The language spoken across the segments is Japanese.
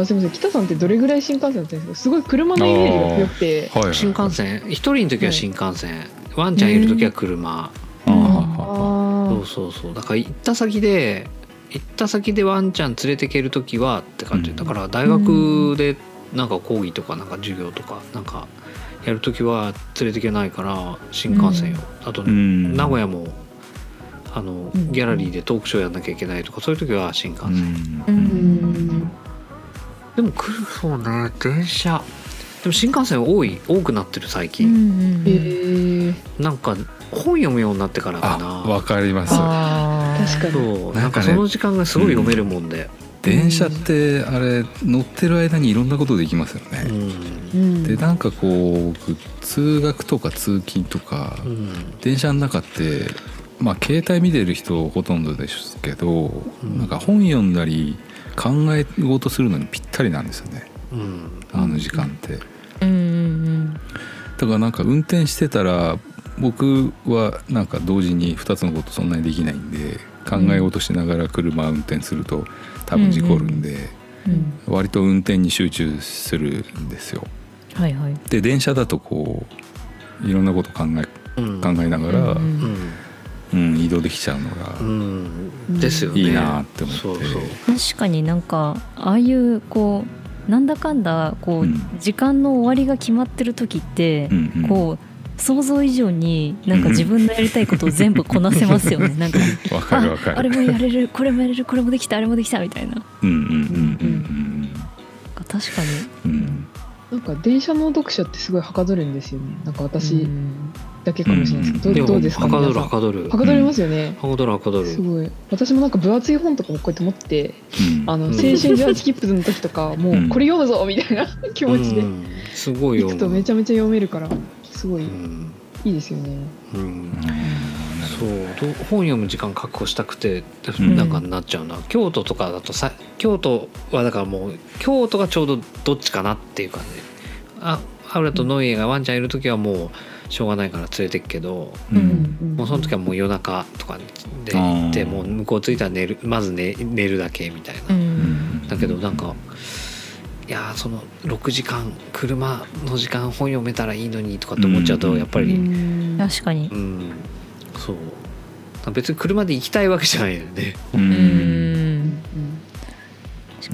あすみません。北さんってどれぐらい新幹線乗ってるんですか？すごい車のイメージが強くて。はいはい新幹線。一人の時は新幹線、ワンちゃんいる時は車、あーあそうそうそう。だから行った先で行った先でワンちゃん連れてける時はって感じ、うんだから大学でなんか講義とかなんか授業とかなんかやる時は連れてけないから新幹線よ、あと、うん名古屋もあのん。ギャラリーでトークショーやんなきゃいけないとかそういう時は新幹う線、ん。ーうんでも来るそうね電車。でも新幹線多い多くなってる最うん近、なんか本読むようになってからかあなわかります。確かに。そうなんんかその時間がすごい読めるもんで、電車ってあれ乗ってる間にいろんなことできますよね、うん。うん。でなんかこう僕通学とか通勤とか、うん。電車の中ってまあ携帯見てる人ほとんどですけど、うん。なんか本読んだり考え事するのにぴったりなんですよね。うん。あの時間って。うんうんだからなんか運転してたら僕はなんか同時に2つのことそんなにできないんで考え事しながら車運転すると多分事故るんで、うんうん。割と運転に集中するんですよ。はいはい。で電車だとこういろんなこと考えうん。考えながら、うんうんうん移動できちゃうのが、うんですよね。いいなって思って。そうそう。確かになんかああいうこうなんだかんだこう、うん。時間の終わりが決まってる時って、うんうん。こう想像以上になんか自分のやりたいことを全部こなせますよね。なんかわかるわかる。ああれもやれるこれもやれるこれもできたあれもできたみたいな。うんうんうんうん確かうん。うん。なんか電車の読書ってすごいはかどるんですよね。なんかに、私うんだけかもしれない。ですけど、どうどうですかはかどるはかどる。はかどりますよね、はかどるはかどる。すごい。私もなんか分厚い本とかもこうやって持ってうん。あの青うん。春18切符の時とかもうこれ読むぞみたいな 気持ちでうん。すごいよ。行くとめちゃめちゃ読めるからすごいうん。いいですよね。うん。うん。そう。ど本読む時間確保したくてん。なんかなっちゃうな、京都とかだとさ京都はだからもう京都がちょうどどっちかなっていう感じ。あハウラとノイエがワンちゃんいる時はもうしょうがないから連れてくけど、うん。もうその時はもう夜中とかで行ってもう向こう着いたら寝るまず寝寝るだけみたいな、うん。だけどなんかいやーその6時間車の時間本読めたらいいのにとかって思っちゃうとやっぱり、うん。確かに。そう。別に車で行きたいわけじゃないよね。ううん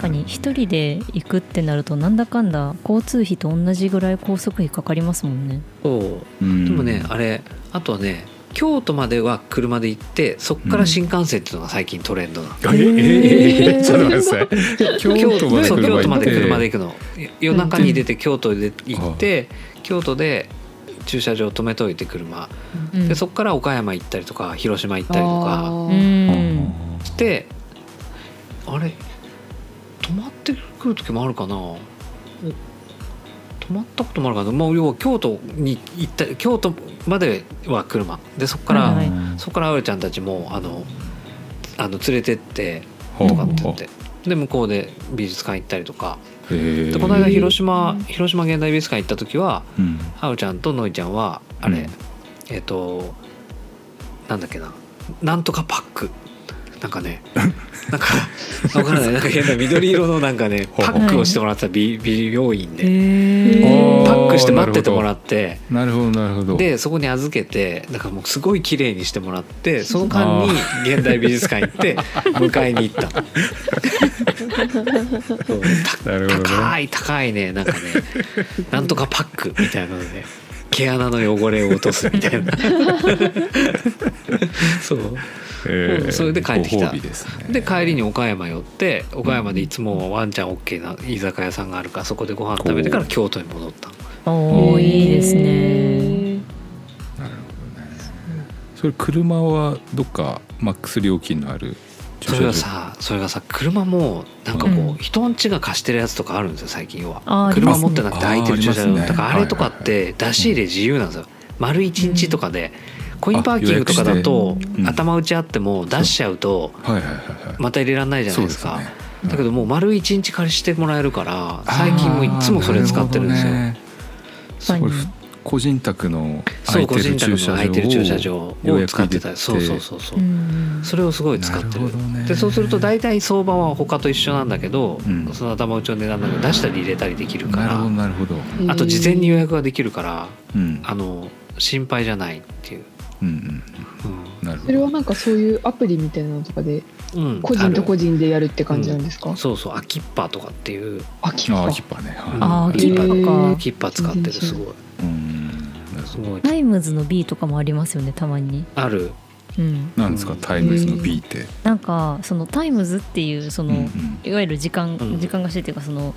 かに一人で行くってなるとなんだかんだ交通費と同じぐらい高速費かかりますもんね。そう。うん。でもねあれあとはね京都までは車で行ってそこから新幹線っていうのが最近トレンドなの、えええちょっと待ってください。京都まで京都まで車で行くの。夜中に出て京都で行って京都で駐車場止めといて車。うん。でそこから岡山行ったりとか広島行ったりとか。してあれ？泊まってくる時もあるかな。お泊まったこともあるかな、まあ、要は京都に行った京都までは車でそこから、はいはい。そこからあるちゃんたちもあのあの連れてってとかって言って。で向こうで美術館行ったりとか。でこの間広島広島現代美術館行った時はうん。ハウちゃんとノイちゃんはあれ、うん。えっ、となんだっけな。なんとかパックなんかね なんかわからない。なんか 変な緑色のなんかねパックをしてもらってた美美容院で。パックして待っててもらって。なるほどなるほど。でそこに預けてだからもうすごい綺麗にしてもらってその間に現代美術館行って 迎えに行った。のそうたなるほどね高い高いねなんかね。なんとかパックみたいなので毛穴の汚れを落とすみたいな。そうええうんそれで帰ってきた。ね。で帰りに岡山寄って岡山でいつもワンちゃん OK な居酒屋さんがあるからそこでご飯食べてから京都に戻った。のおおいいですね。なるほどね。それ車はどっかマックス料金のある駐それがさそれがさ車もなんかこう、うん。人ん家が貸してるやつとかあるんですよ最近は。車持ってなくて空いてる駐車場、あーありますね。だからあれとかって出し入れ自由なんですよ、丸一日とかでコインパーキングとかだと頭打ちあっても出しちゃうとまた入れられないじゃないですか。だけどもう丸一日借りしてもらえるから最近もいつもそれ使ってるんですよ、個人宅のそう個空いてる人宅の駐車場空いてる駐車場をを使ってたりそうそうそうそう、うん。それをすごい使ってる。でそうすると大体相場は他と一緒なんだけど、うん。その頭打ちの値段だけど出したり入れたりできるかなるほどらなるほど、あと事前に予約ができるからうん、あの心配じゃないっていう、うんうん。なるほど。それはなんかそういうアプリみたいなのとかでうん。うん、個人と個人人でやるって感じなんですか、そうそうアキッパーとかっていう。あキッパああキッパーね。はい。あアキッパーー。かキッパー使ってるすごい。すごい。タイムズの B とかもありますよねたまに。ある。うん。なんですか？うんタイムズの B って、なんかそのタイムズっていうその、うんうん。いわゆる時間、うん。時間貸しっていうかその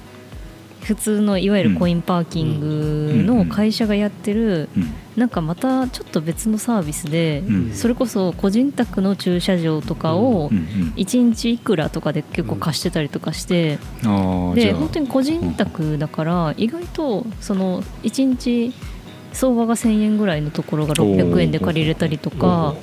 普通のいわゆるコインパーキングの会社がやってるうん。なんかまたちょっと別のサービスで、うん。それこそ個人宅の駐車場とかをうんうん1日いくらとかで結構貸してたりとかして、で本当に個人宅だから意外とその1日相場が1,000円ぐらいのところが600円で借りれたりとか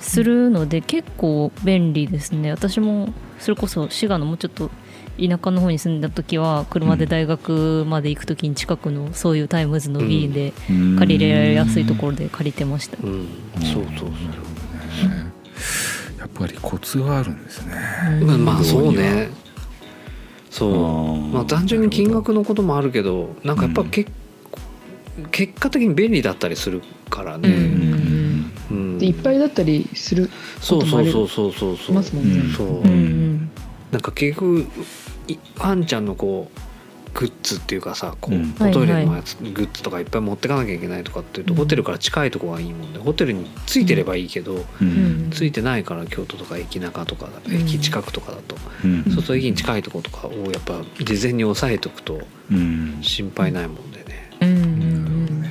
するので結構便利ですね。私もそれこそ滋賀のもうちょっと田舎の方に住んだ時は車で大学まで行く時に近くのそういうタイムズの B でうん。借りれやすいところで借りてました。うん。そうそうなるほどね。やっぱりコツがあるんですね。うんそうまあそうね。そう。まあ単純に金額のこともあるけどなんかやっぱけ、結果的に便利だったりするからね、うん。うん。うんでいっぱいだったりするそうそうそうそうそうそう。ますもんね、うん。そう、うんうんなんか結局いワンちゃんのこうグッズっていうかさこう、うん。おトイレはいはい。のやつ、グッズとかいっぱい持ってかなきゃいけないとかっていうと、うんホテルから近いとこがいいもんでホテルについてればいいけど、ううん。んついてないから京都とか駅中とか駅近くとかだと、うん。そうすると駅に近いとことかをやっぱ事前に押さえとくとうん。心配ないもんでね。うんうん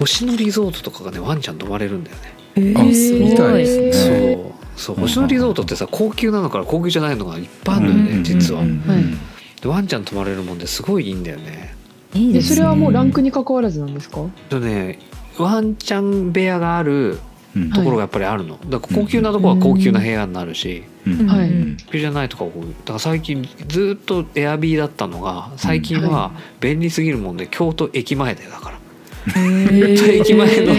星野リゾートとかがねワンちゃん泊まれるんだよね、えーみたいですね。そうそううん星野リゾートってさ高級なのから高級じゃないのがいっぱいあるんだよね、うん実は、うんうんは。い。でワンちゃん泊まれるもんですごいいいんだよね。いいですねでそれはもうランクに関わらずなんですか？とねワンちゃん部屋があるうん。ところがやっぱりあるの。だから高級なところは高級な部屋になるし、うん。はい。うん高級じゃないとかはこうだから最近ずっとエアビーだったのが最近はは便利すぎるもんで京都駅前だよだから 駅前の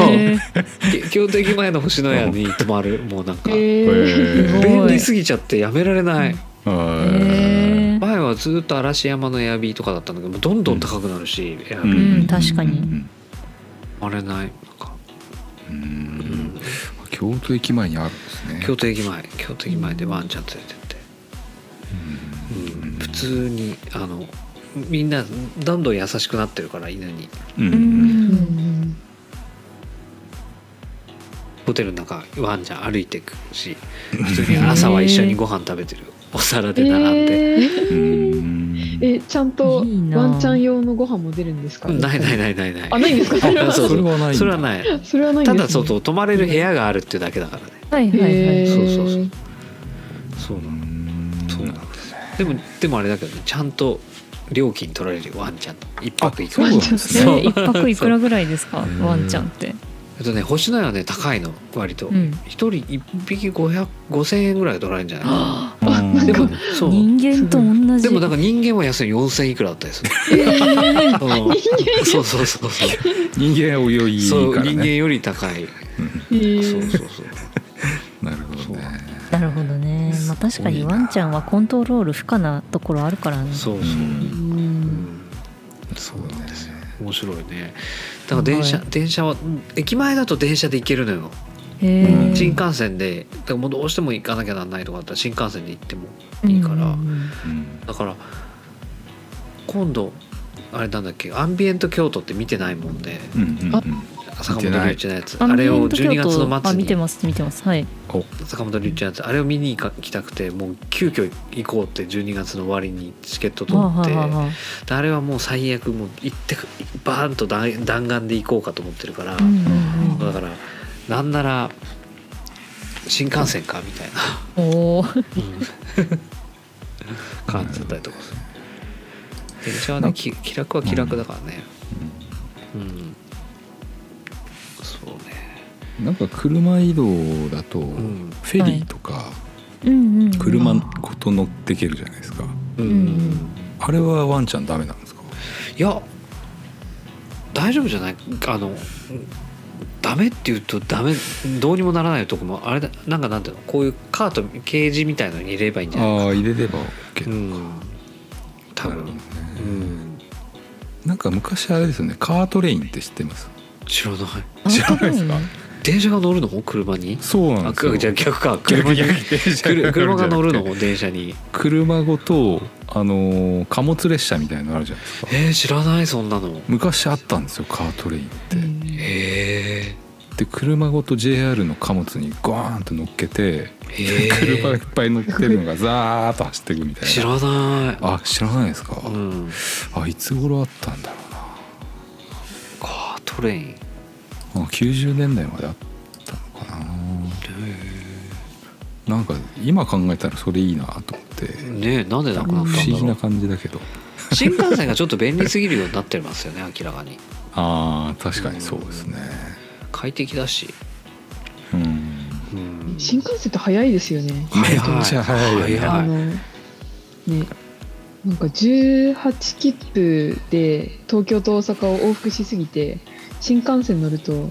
京都駅前の星のやに泊まるもうなんか。便利すぎちゃってやめられない。前はずっと嵐山のエアビーとかだったんだけどもうどんどん高くなるしエアビうーん確かに。うん泊まれないなんか、ううん。ん京都駅前にあるんですね。京都駅前京都駅前でワンちゃん連れてって、うん、普通にあのみんなどんどん優しくなってるから犬に。うん。ホテルの中ワンちゃん歩いてくし普通に朝は一緒にご飯食べてる。お皿で並んで、えーうん。えちゃんとワンちゃん用のご飯も出るんですか？ないないないないない。あないんですか？それはそう。それはないそれはない。それはないんただ外泊まれる部屋があるっていうだけだからね。はいはいはい。そうそうそう。そうそうなんでもでもあれだけどねちゃんと料金取られるよワンちゃんの一泊いくら？そうなんですね。そう。え一泊いくらぐらいですか？そう。ワンちゃんって。えっとね星のやはね高いの。割と。うん。一、人一匹500 5000円ぐらい取られるんじゃない？かなうん。でもそう。人間と同じ。でもなんか人間は安い。4000いくらだったりする、えー。うん。そうそうそうそう。人間は泳いそうからね。人間より高い、えー。そうそうそうなるほどねなるほどねまあ確かにワンちゃんはコントロール不可なところあるからね。そうそう、うん。うんそうなんですよ。面白いね。だから電車、はい。電車はうん駅前だと電車で行けるのよ。新幹線で。だからもうどうしても行かなきゃなんないとかだったら新幹線で行ってもいいから、うんうんうん。だから今度あれなんだっけ？アンビエント京都って見てないもんでうんうんうん坂本龍一のやつ。あれをント京12月都の末に。あ見てます見てます。はい。お坂本龍一のやつ。あれを見に行きたくてもう急遽行こうって12月の終わりにチケット取はあってはあ。れはもう最悪もう行ってバーンと弾弾丸で行こうかと思ってるから、うんうんうん。だからなんなら新幹線かみたいな。おお感じだったりとかする。電車はねき気楽は気楽だからね。うん、そうねなんか車移動だとん。フェリーとか車ごと乗ってけるじゃないですか。うん、うんあれはワンちゃんダメなんですか？いや大丈夫じゃない？あのダメって言うとダメどうにもならないとこもあれだなんかなんていうの？こういうカートケージみたいのに入れればいいんじゃないああ入れれば OK うん。多分、ね。うん。なんか昔あれですよね。カートレインって知ってます？知らない。知らないですか？電車が乗るの車に？そうなんあですよ。じゃあ逆か。車に。車が乗るの電車に。車ごとあのー貨物列車みたいなのあるじゃないですか。えー、知らないそんなの。昔あったんですよカートレインって、うんへで車ごと JR の貨物にゴーンと乗っけて車がいっぱい乗ってるのがザーッと走っていくみたいな。知らない。あ知らないですか、うん。あいつ頃あったんだろカートレイン90年代まであったのかな。なんか今考えたらそれいいなと思って。ねえなんでなくなった不思議なんだろう感じだけど。新幹線がちょっと便利すぎるようになってますよね明らかに。あー確かにそうですね。快適だし、うん。うん、新幹線って早いですよね。めっちゃ早い。早い。あのねなんか18切符で東京と大阪を往復しすぎて新幹線乗るとなん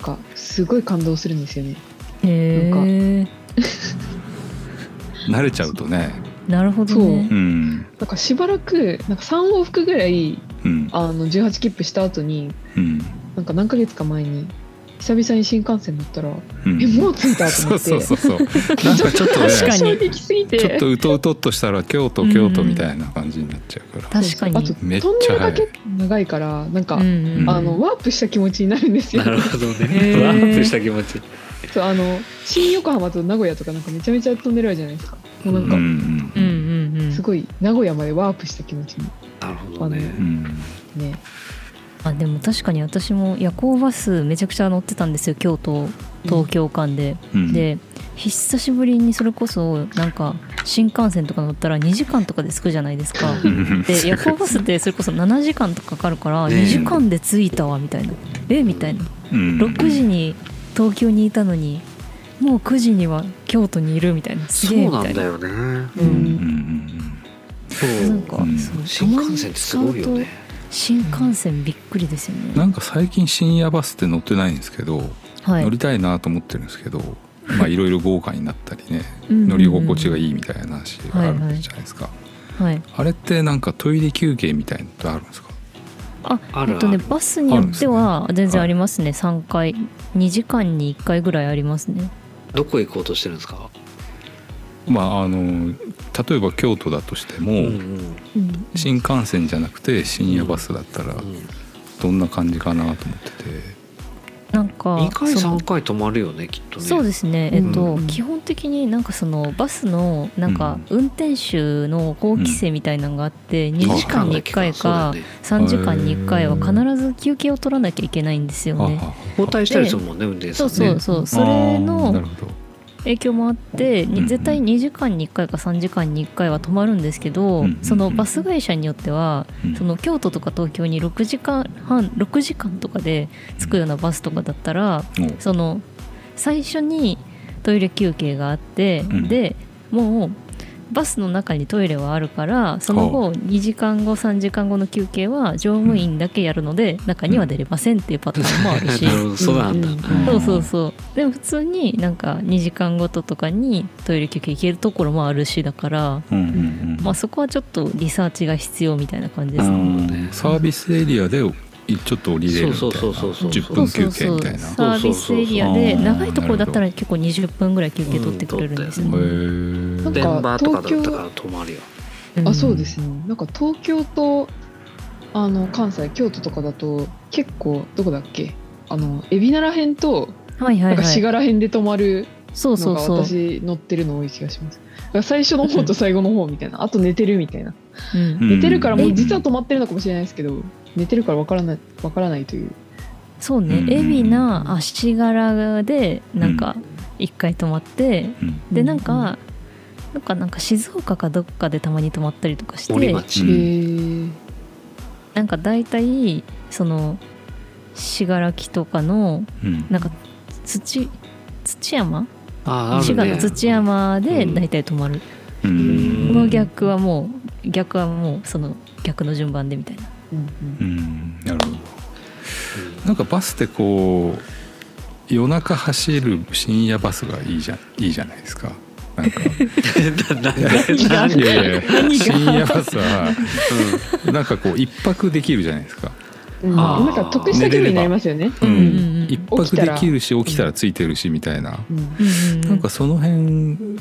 かすごい感動するんですよね。へえ 慣れちゃうとね。なるほどね。う。ん。なんかしばらくなんか3往復ぐらいうん。あの18切符した後にうん。なんか何ヶ月か前に久々に新幹線乗ったら、うん。えもう着いたと思って。そうそうそうそう。なんかちょっとね確かに。衝撃すぎて。ちょっとうとうとっとしたら京都京都みたいな感じになっちゃうから、確かに。あとトンめっネルだけ長いからなんか、うんうんあのワープした気持ちになるんですよ。なるほどね。ワープした気持ち。そうあの新横浜と名古屋とかなんかめちゃめちゃトンネルあるじゃないですか。もうなんか、うんうんうん。うんすごい名古屋までワープした気持ちに。なるほどね。うん。ねあでも確かに私も夜行バスめちゃくちゃ乗ってたんですよ京都東京間で、うん。で久しぶりにそれこそなんか新幹線とか乗ったら2時間とかで着くじゃないですか。うん。で夜行バスってそれこそ7時間とかかかるからね2時間で着いたわみたいな。えみたいな。うん。6時に東京にいたのにもう9時には京都にいるみたいな。すげえそうなみたいな。んだよね。ううんんうんそうなんか、うん。そう新幹線ってすごいよね新幹線びっくりですよね、なんか最近深夜バスって乗ってないんですけど、はい。乗りたいなと思ってるんですけどまあいろいろ豪華になったりね うんうんうん。乗り心地がいいみたいな話があるじゃないですか、はいあれってなんかトイレ休憩みたいなのってあるんですか？ああるえっとねバスによっては全然ありますね。3回2時間に1回ぐらいありますね。どこへ行こうとしてるんですか？まああの例えば京都だとしても、うんうん。新幹線じゃなくて深夜バスだったらうん。どんな感じかなと思ってて、なんか2回その3回止まるよねきっとね。そうですね。えっと、うん基本的になんかそのバスのなんかう運転手の法規制みたいなのがあって、2時間に1回か3時間に1回は必ず休憩を取らなきゃいけないんですよね。あ交代したりするもんね運転手さそんね。うそうそう、それの影響もあって、にうん。絶対2時間に1回か3時間に1回は止まるんですけど、うんそのバス会社によっては、うん。その京都とか東京に6時間半6時間とかで着くようなバスとかだったら、おその最初にトイレ休憩があって、うん。でもうバスの中にトイレはあるからその後2時間後3時間後の休憩は乗務員だけやるので中には出れませんっていうパターンもあるし。なるほどそうなんだ、うんそうそうそう。でも普通になんか2時間ごととかにトイレ休憩行けるところもあるしだから、うんうんうん。まあ、そこはちょっとリサーチが必要みたいな感じですうね。んね。サービスエリアでちょっと降りれるみたいな。そうそうそうそう10分休憩みたいな。サービスエリアでそうそうそう長いところだったら結構20分ぐらい休憩取ってくれるんですよ。へね。ーなんか電波とかだったから止まるようん。あそうですね。なんか東京とあの関西京都とかだと結構どこだっけ？あの海老名らへんと。ないんか滋賀らへんで止まるそうのがそうそう。私乗ってるの多い気がします。だから最初の方と最後の方みたいな。あと寝てるみたいなうん。うん寝てるからもえう実は止まってるのかもしれないですけど寝てるからわからないわからないという。そうね。うん。海老名足柄でなんか一回泊まって、うん。でなんか、なんかなんか静岡かどっかでたまに泊まったりとかして森町、うん。なんか大体その信楽とかのうん。なんか土土山、あああるね。滋賀の土山でうん。大体泊まる、うん。この逆はもう逆はもうその逆の順番でみたいなうんうん。なるほど。なんかバスってこう夜中走る深夜バスがいいじゃんいいじゃないですか。なんか。何がいやいや何が深夜バスはなんかこう一泊できるじゃないですか。うん。なんか得した気分になりますよね。ううんうんうん。一泊できるし起きたら。ついてるしみたいな。うん。うんうんなんかその辺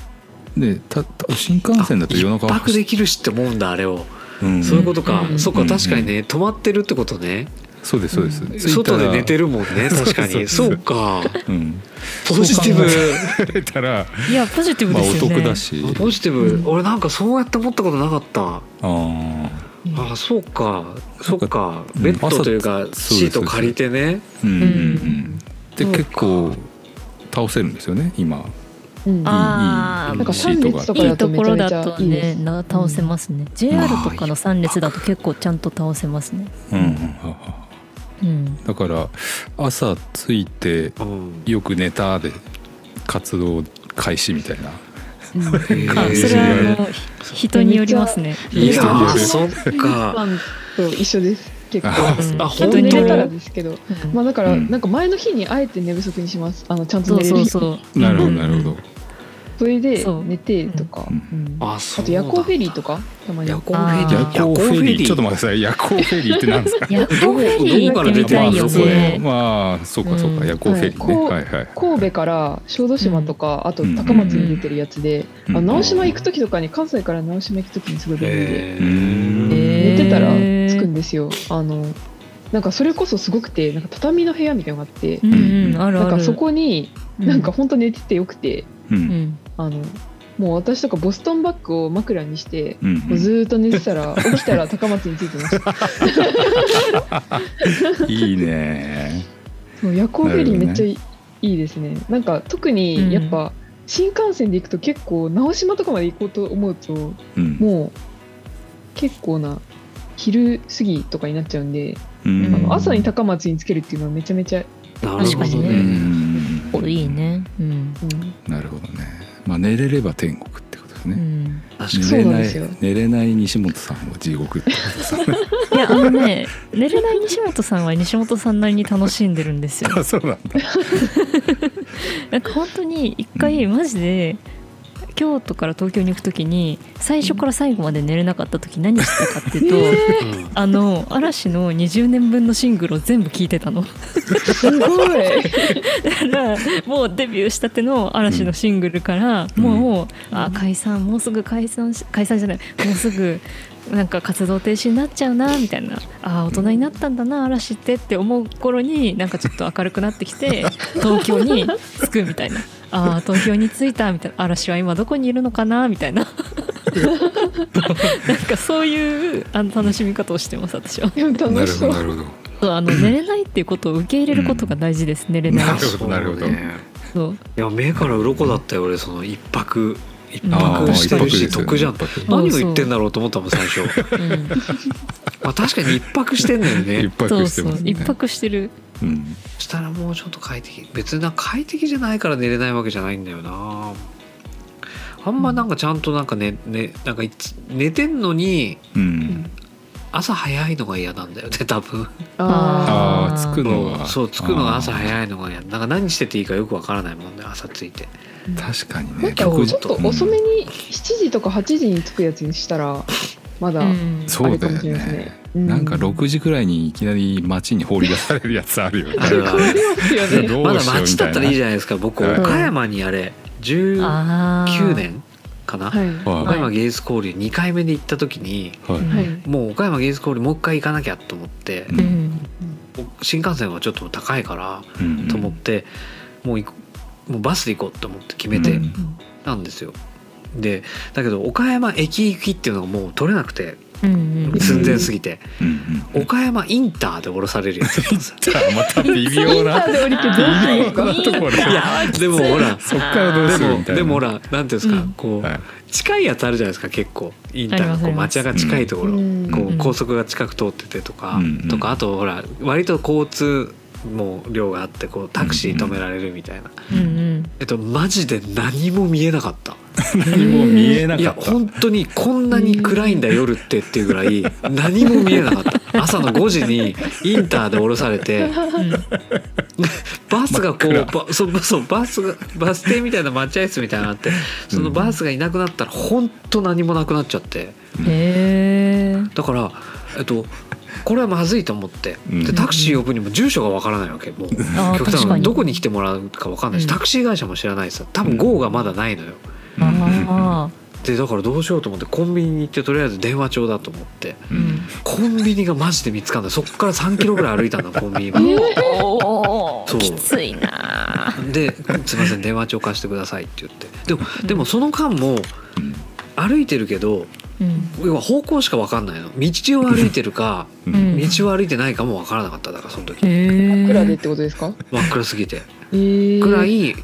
でたた新幹線だと夜中一泊できるしって思うんだあれを、うんそういうことか、うん。そっかうん。確かにね泊まってるってことね、そうですそうです。外で寝てるもんね 確かに。そそうう。か。うん。ポジティブ。たら。いやポジティブですよね、得だし。ポジティブ、うん。俺なんかそうやって思ったことなかった。ああ。あそうか。そっか。うん。ベッドというか朝シート借りてね。うんうんううんん。で結構倒せるんですよね今。うん。あー。なんかシートが3列とかいいだとところだと。ねな倒せますね、JR とかの3列だと結構ちゃんと倒せますね。うんうんははうん。だから朝着いてうん。よく寝たで活動開始みたいな。うん。それはあの人によりますね。いや人によるーそっか。と一緒です。結構。あうん。あちゃんと本当寝れたらですけど。うん。まあだからうん。なんか前の日にあえて寝不足にします。あのちゃんとそう寝れるように。そうそうなるほどうんなるほど。それで寝てとか。うん。うん。ああそうと夜行フェリーとか？たまに。夜行フェリあー。夜行フェリー。ちょっと待ってください。夜行フェリーって何ですか？夜行フェリー。どこから出てねまあそうか？そうかうん夜行フェリーね。はいはいはい。神戸から小豆島とかあとうん。高松に出てるやつでうん。あ直島行く時とかに関西から直島行く時にすごい便利で。へうん。ーへー寝てたら着くんですよ。あのなんかそれこそすごくてなんか畳の部屋みたいなのがあって。うんうん。あるある。なんかそこになんか本当寝ててよくて。ううんんあのもう私とかボストンバッグを枕にしてうんもうずーっと寝てたら 起きたら高松に着いてました。いいね。そう夜行フェリーめっちゃいい,、いいですね。なんか特にやっぱ、新幹線で行くと結構直島とかまで行こうと思うとうん。もう結構な昼過ぎとかになっちゃうんで、うん。あの朝に高松につけるっていうのはめちゃめちゃ、確かにね。ん。いいね。うん。うん、なるほどね。まあ寝れれば天国ってことですね。うん寝れない寝れない西本さんは地獄ってことですね。いやあのね寝れない西本さんは西本さんなりに楽しんでるんですよ あそうなんだ。なんか本当に一回マジで京都から東京に行く時に最初から最後まで寝れなかった時何してたかっていうと、うん。あの嵐の20年分のシングルを全部聴いてたの。すごい。だからもうデビューしたての嵐のシングルから、うん。もう、あ解散もうすぐ解散し解散じゃないもうすぐなんか活動停止になっちゃうなみたいな。あ大人になったんだな嵐ってって思う頃になんかちょっと明るくなってきて東京に着くみたいなあ東京に着いたみたいな嵐は今どこにいるのかなみたいな。なんかそういうあの楽しみ方をしてます私は。楽しそう。ほどなるほど。そうあの寝れないっていうことを受け入れることが大事です、寝れないなるほどなるほど。そうね。そう。いや目から鱗だったよ俺その一泊。一うん。泊してるし得じゃん。一泊。何を言ってんだろうと思ったもん最初。うん。まあ確かに一泊してんだよね。一泊そう。そう。一泊してるうん。そしたらもうちょっと快適。別にな快適じゃないから寝れないわけじゃないんだよな。あんまなんかちゃんとなんかねねなんかいつ寝てんのにうん。朝早いのが嫌なんだよね多分。ああ着くのがそう着くのが朝い。早いのが嫌。なんか何してていいかよくわからないもんね朝着いて。確かにね。なんか6ちょっと遅めに7時とか8時に着くやつにしたらまだ、うん。そうだよあれかもしれないですね。ね。うんなんか6時くらいにいきなり街に放り出されるやつあるよね。まだしようみたいな。街だったらいいじゃないですか僕。はい。岡山にあれ19あー年かな、はい。は岡山芸術交流2回目で行った時にいはい。はい。もう岡山芸術交流もう一回行かなきゃと思って、うん。うん新幹線はちょっと高いからうん。と思って、もう行こもうバスで行こうと思って決めてうん。なんですよ。でだけど岡山駅行きっていうのがもう取れなくてうんうん寸前すぎて、うんうん。岡山インターで降ろされるやつ。だったんですまた微妙なでもほらそっからどうですもるみたいな。でもほらなんていうんですか、うん。こう、はい。近いやつあるじゃないですか結構。インターがこう町屋が近いところ、うん。こううん。高速が近く通っててとか、うん。とかあとほら割と交通も量があってこうタクシー止められるみたいな、うんうん。えっとマジで何も見えなかった。何も見えないかやった。本当にこんなに暗いんだ夜ってっていうぐらい何も見えなかった。朝の5時にインターで降ろされてバスがこう真っばそうそうバスがバス停みたいな待合室みたいなのがあってそのバスがいなくなったら本当何もなくなっちゃって。へえだからえっとこれはまずいと思って。うん。でタクシー呼ぶにも住所がわからないわけ。もう極端などこに来てもらうかわかんないしうん。タクシー会社も知らないしさ多分 GO がまだないのよ。あでだからどうしようと思ってコンビニに行ってとりあえず電話帳だと思って。ーうん。コンビニがマジで見つかんないそっから3キロぐらい歩いたんだコンビニ。が。おそう。ーきついな。で「すいません電話帳貸してください」って言って。でもでもその間も歩いてるけどうん要は方向しか分かんないの。道を歩いてるかううん。ん道を歩いてないかも分からなかっただからその時。へ真っ暗でっえてことですか？真っ暗すぎて。えー。くらいい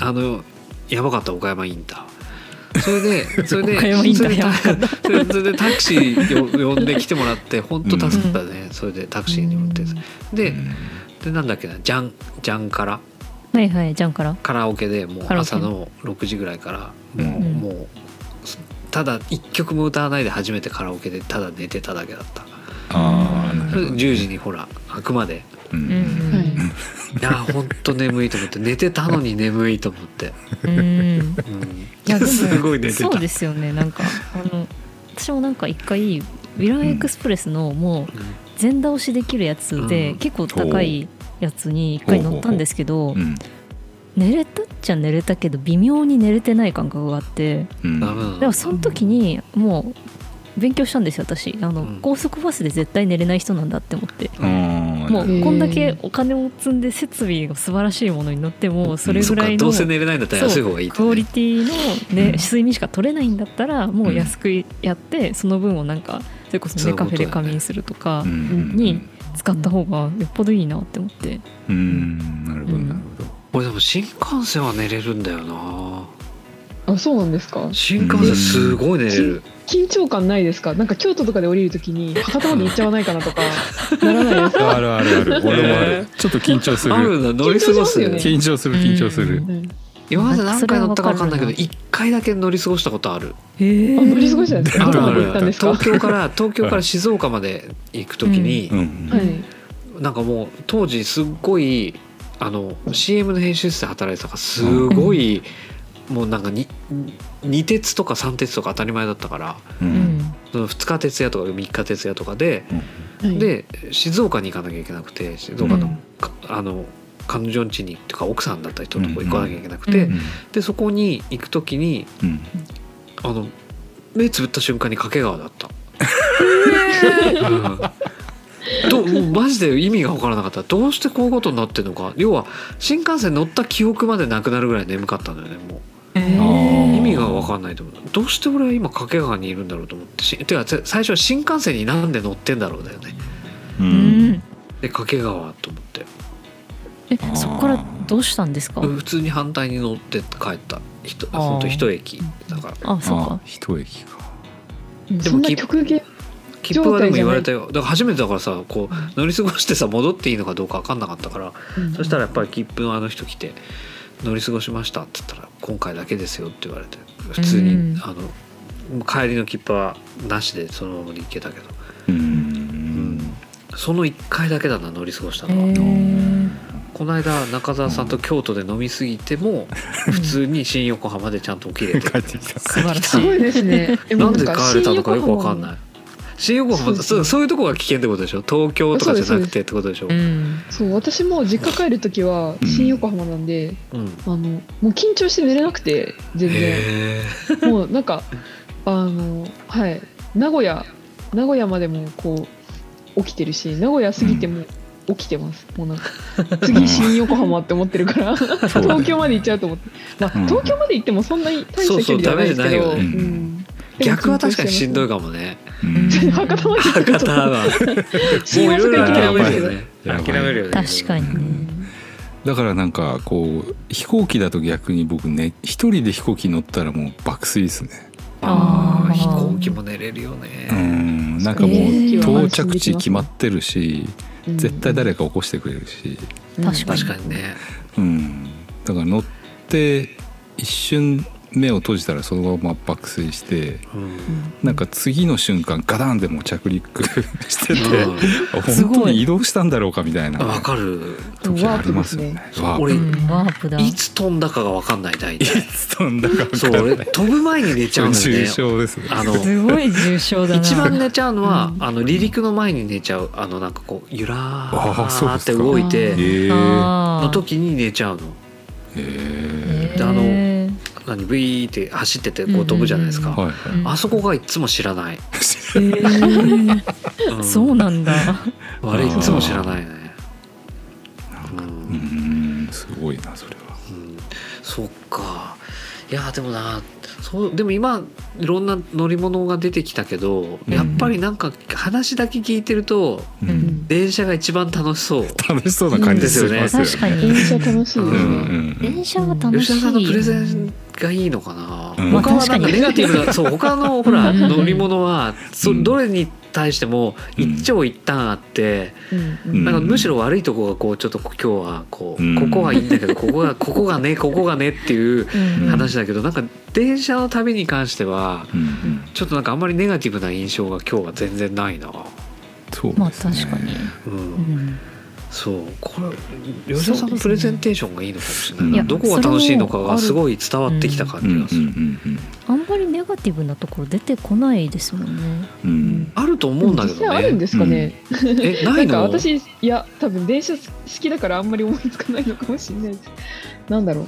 あのやばかった岡山インター。それで それでそれでタクシーよ呼んで来てもらって本当助かったね、それでタクシーに乗って。ででなんだっけなジャンジャンカラはいはいじゃんから。カラオケでもう朝の6時ぐらいからうん。もう,、もうただ一曲も歌わないで初めてカラオケでただ寝てただけだった。ああなそれでるほど10時にほら開くまで。ううん。はいん。いや本当眠いと思って。寝てたのに眠いと思って、うん。うん、いやすごい寝てた。そうですよね。なんかあの私もなんか一回ウィランエクスプレスのもう全倒しできるやつで、うん。結構高いやつに一回乗ったんですけど、うん。寝れたっちゃ寝れたけど微妙に寝れてない感覚があって。うん。ダメなのでもその時にもう勉強したんですよ私。あの、うん。高速バスで絶対寝れない人なんだって思って。あーもうこんだけお金を積んで設備が素晴らしいものに乗ってもそれぐらいのどうせ寝れないんだったら安い方がいいとクオリねティの、ねうん。睡眠しか取れないんだったらもう安くやってその分をなんかそれこそそういうネカフェで仮眠するとかうんに使った方がよっぽどいいなって思って。うん。なるほどうんなるほど俺でも新幹線は寝れるんだよな。あそうなんですか？新幹線すごい寝れる。緊張感ないですか？なんか京都とかで降りるときに博多まで行っちゃわないかなとかならないですか？あるあるある。俺もある。ちょっと緊張する。あるんだ。乗り過ごす。ね。緊張する緊張する。うんうん今まで何回乗ったか分かんないけどそれ1回だけ乗り過ごしたことある。へあ乗り過ごしたんですか？あるあどこまで行ったんるですか？東京から東京から静岡まで行く時に、うん。はい。なんかもう当時すっごいあの CM の編集室で働いてたからすごい、もうなんかに2鉄とか3鉄とか当たり前だったからううん。んその2日徹夜とか3日徹夜とかで、はい。で静岡に行かなきゃいけなくて静岡の,うん。か、あの彼女ん家にとか奥さんだった人のとこ行かなきゃいけなくて、うん。でそこに行く時にうん。あの目つぶった瞬間に掛川だった。うんどもうマジで意味が分からなかった。どうしてこういうことになってるのか。要は新幹線乗った記憶までなくなるぐらい眠かったんだよねもう。ー。意味が分かんないと思う。どうして俺は今掛川にいるんだろうと思って。してか最初は新幹線になんで乗ってんだろうだよね。ううん。んで掛川と思って。えそこからどうしたんですか？普通に反対に乗って帰った。人あー。本当一駅だから。あそうか。あ一駅か。そんな極限切符はでも言われたよ。だから初めてだからさこう乗り過ごしてさ戻っていいのかどうか分かんなかったからそしたらやっぱり切符のあの人来て「乗り過ごしました」って言ったら「今回だけですよ」って言われて普通に、うん。あの帰りの切符はなしでそのままで行けたけど、うん。その1回だけだな乗り過ごしたへのは、ー。この間中澤さんと京都で飲み過ぎても普通に新横浜でちゃんと起きれて。帰ってきた。素晴らしい。すごいですね。えなんで帰れたのかよく分かんない新横浜そうそう。いうとこが危険ってことでしょ？東京とかじゃなくてってことでしょ？うん。そう私も実家帰る時はうん。新横浜なんで、うん。あのもう緊張して寝れなくて全然。へもうなんかあのはい。名古屋名古屋までもこう起きてるし名古屋過ぎても起きてます、もうなんか次新横浜って思ってるから。東京まで行っちゃうと思って、まあ、うん。東京まで行ってもそんなに大した距離じゃないですけど。逆は確かにしんどいかかもね。うん博多まで博多は。新大阪行きたいんですけどね。諦めるよね。確かにね。だからなんかこう飛行機だと逆に僕ね一人で飛行機乗ったらもう爆睡ですね。ああ飛行機も寝れるようねんなんかもうえー到着地決まってるしうん。絶対誰か起こしてくれるし。確かに確かにね。うん。だから乗って一瞬目を閉じたらそのまま爆睡してうんなんか次の瞬間ガタンでもう着陸してて、うん。あすごい本当に移動したんだろうかみたいなあわかる。時ありますよね。ワープ俺うんワープだ。いつ飛んだかがわかんない大い体つ飛んだかそうんない。俺飛ぶ前に寝ちゃうんだよ重ね症ですね。あのすごい重症だな。一番寝ちゃうのは、うん。あの離陸の前に寝ちゃうあのなんかこうゆらあそうーって動いてえーあー。の時に寝ちゃうの。えであのへ何ブイーって走っててこう飛ぶじゃないですか、ーはいはい。うん。あそこがいつも知らない、ーへー。うん。そうなんだ。あれいつも知らないね。ううん。んすごいなそれは。うん。そっか。いやでもなそうでも今いろんな乗り物が出てきたけど、うん。やっぱりなんか話だけ聞いてるとううん。ん電車が一番楽しそう。楽しそうな感じしますよね。確かに。電車楽しい。です。うんうん電車は楽しい。吉田さんのプレゼンがいいのかな、うん。他はなんかネガティブな そう他のほら乗り物はそうん。どれに対しても一長一短あって、なんかむしろ悪いとこがこうちょっと今日はこう、うん。ここはいいんだけどここが ここがねここがねっていううん。話だけど、なんか電車の旅に関してはちょっとなんかあんまりネガティブな印象が今日は全然ないな。そうまあですね。確かに。うん。うんそうこれ吉田さんのプレゼンテーションがいいのかもしれないな、いやどこが楽しいのかがすごい伝わってきた感うんうんじがする、うん。あんまりネガティブなところ出てこないですもんね。うん。うん。あると思うんだけど実際あるんねですかね。えな ないんかの私いや多分電車好きだからあんまり思いつかないのかもしれないです。なんだろう。